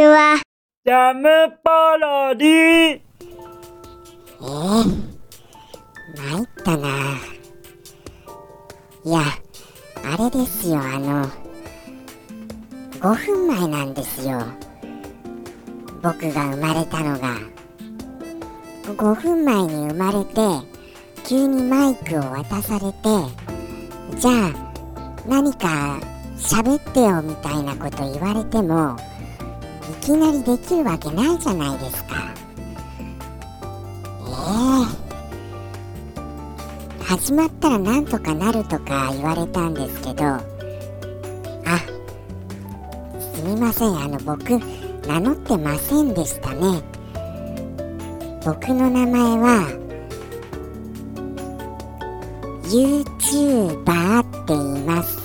ちは。ジャムパロディえ？え参ったな。いや、あれですよ、あの、5分前なんですよ。僕が生まれたのが。5分前に生まれて、急にマイクを渡されて、じゃあ、何か喋ってよみたいなこと言われても、いきなりできるわけないじゃないですか。ええ。始まったらなんとかなるとか言われたんですけど。あすみません。あの僕名乗ってませんでしたね。僕の名前は YouTuber って言います。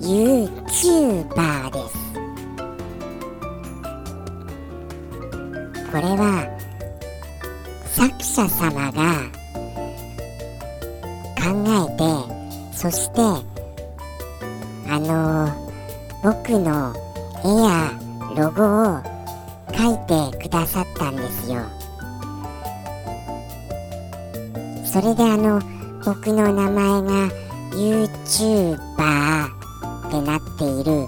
YouTuber れは作者様が考えてそしてあの僕の絵やロゴを書いてくださったんですよ。それであの僕の名前が YouTuber ってなっている。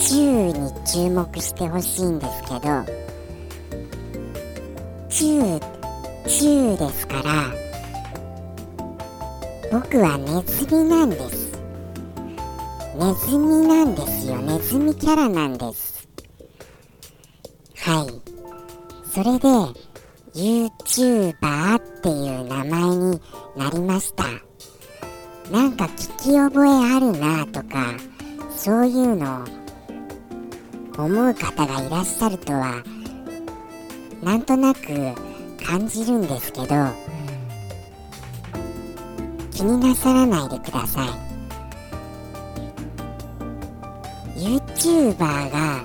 中に注目してほしいんですけど。中中ですから僕はネズミなんです。ネズミなんですよ。ネズミキャラなんです。はい。それで YouTuber っていう名前になりました。なんか聞き覚えあるなとかそういうのを思う方がいらっしゃるとはなんとなく感じるんですけど気になさらないでください。YouTuber が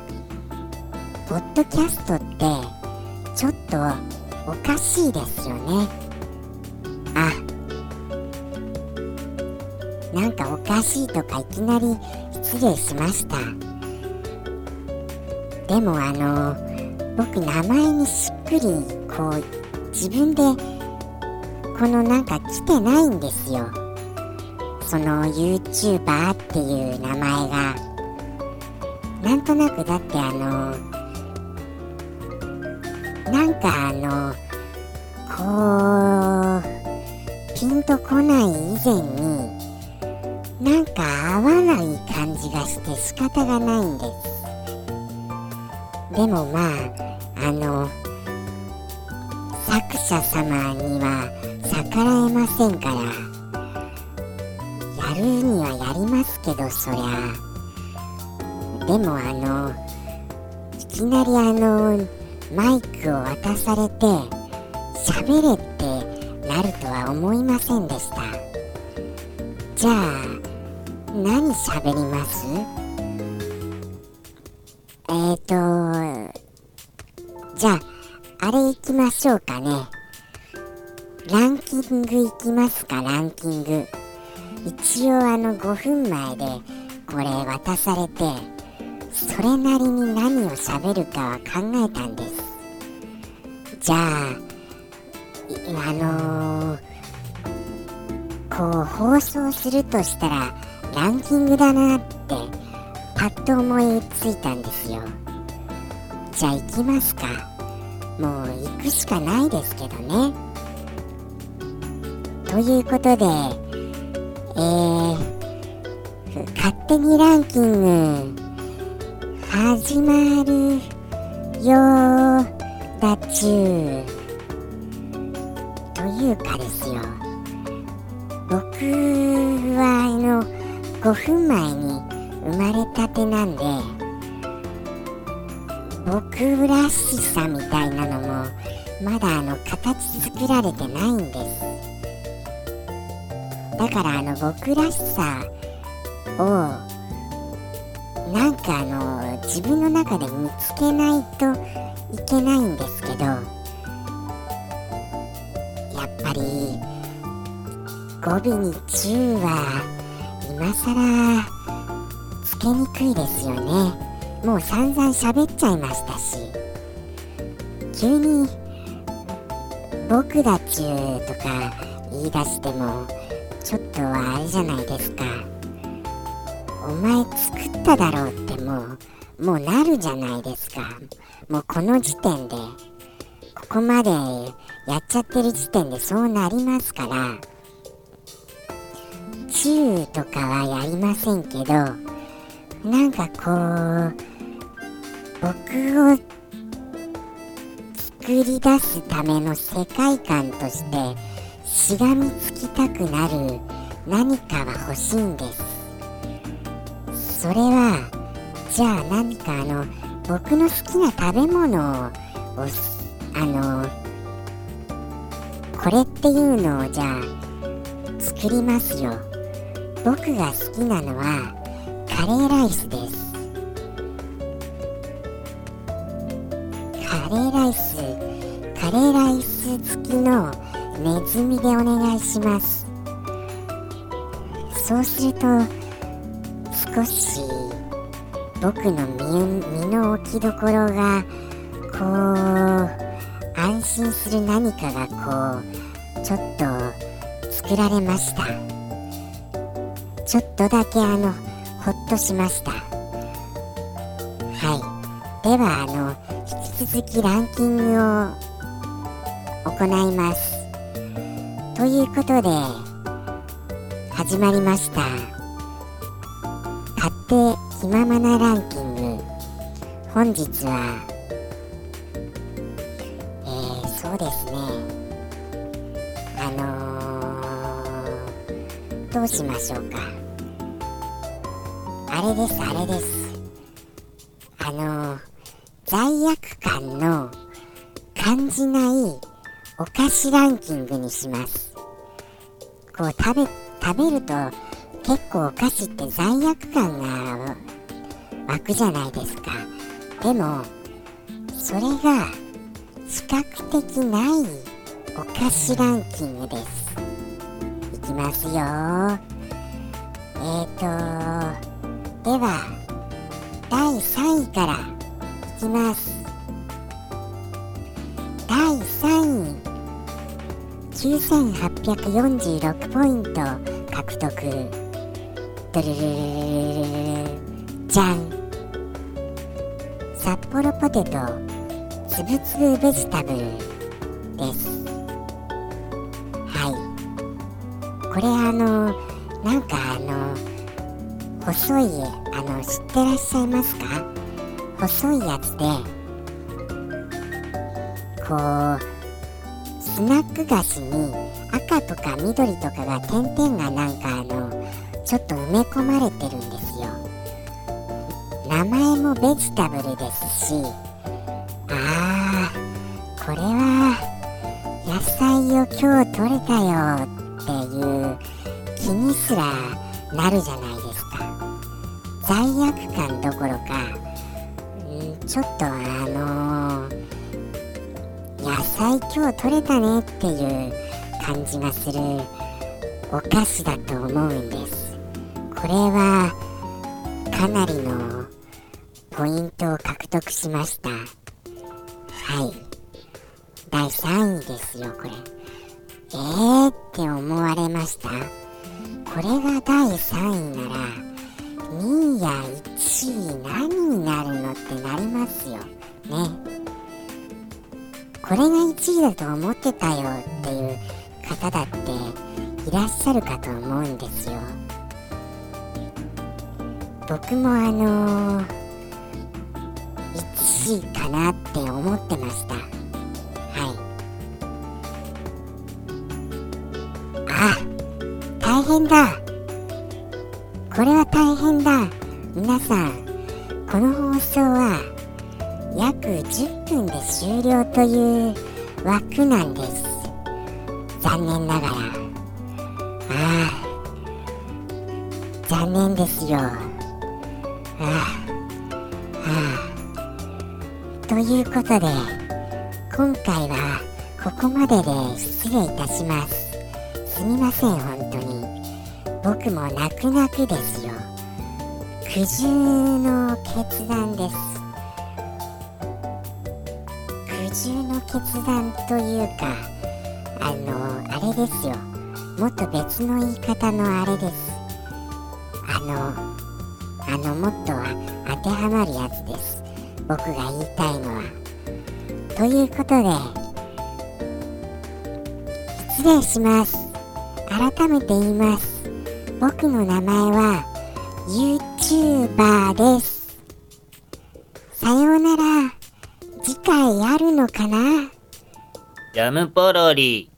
ポッドキャストってちょっとおかしいですよね。あ。なんかおかしいとかいきなり失礼しました。でもあの僕名前にしっくりこう自分でこのなんか来てないんですよ。その YouTuber っていう名前が。なんとなくだってあのなんかあのこうピンとこない以前になんか合わない感じがして仕方がないんです。でもまあなりあのマイクを渡されて喋れってなるとは思いませんでした。じゃあ何喋ります？えーとじゃああれ行きましょうかね。ランキング行きますか？ランキング。一応あの5分前でこれ渡されて。それなりに何を喋るかは考えたんです。じゃああのー、こう放送するとしたらランキングだなってパッと思いついたんですよ。じゃあ行きますか。もう行くしかないですけどね。ということでえー、勝手にランキング始まるよだち。ゅうというかですよ。僕はあの5分前に生まれたてなんで僕らしさみたいなのもまだあの形作られてないんです。だからあの僕らしさをなんかあの自分の中で見つけないといけないんですけどやっぱり語尾に「中」は今更つけにくいですよね。もう散々喋っちゃいましたし急に僕だちゅうとか言い出してもちょっとあれじゃないですか。お前作っただろうってもうもうなるじゃないですか。もうこの時点でここまでやっちゃってる時点でそうなりますから。チューとかはやりませんけどなんかこう僕を作り出すための世界観としてしがみつきたくなる何かは欲しいんです。それはじゃあ何かあの僕の好きな食べ物をあのこれっていうのをじゃあ作りますよ。僕が好きなのはカレーライスです。カレーライスカレーライス付きのネズミでお願いします。そうすると少し僕の身の置きどころがこう安心する何かがこうちょっと作られました。ちょっとだけあのほっとしました。はい。ではあの引き続きランキングを行います。ということで始まりました。勝手気ままなランキング。本日はえー、そうですね。あのー、どうしましょうか。あれですあれです。あのー、罪悪感の感じないお菓子ランキングにします。こう食べ食べると結構お菓子って罪悪感が湧くじゃないですか？でもそれが比較的ないお菓子ランキングです。いきますよ。えーとでは第3位からいきます。第3位。9846ポイント獲得。ドルルルルルじゃん札幌ポテトつぶつぶベジタブルですはいこれあのなんかあの細いあの知ってらっしゃいますか細いやつでこうスナック菓子に赤とか緑とかが点々がなんかあのちょっと埋め込まれてるんですよ。名前もベジタブルですし。あーこれは野菜を今日取れたよっていう気にすらなるじゃないですか。罪悪感どころかちょっとあのー、野菜今日取れたねっていう感じがするお菓子だと思うんです。これはかなりのポイントを獲得しました。はい。第3位ですよこれ。えーって思われました。これが第3位なら2位や1位何になるのってなりますよ。ね。これが1位だと思ってたよっていう方だっていらっしゃるかと思うんですよ。僕もあのー、1位かなって思ってました。はい。あ大変だ。これは大変だ。皆さんこの放送は約10分で終了という枠なんです。残念ながら。ああ残念ですよ。ああということで今回はここまでで失礼いたします。すみません本当に。僕も泣く泣くですよ。苦渋の決断です。苦渋の決断というかあのあれですよ。もっと別の言い方のあれです。あのあのもっとは当てはまるやつです。僕が言いたいのは。ということで失礼します。改めて言います。僕の名前は YouTuber です。さようなら。次回あるのかな？ジャムポロリ。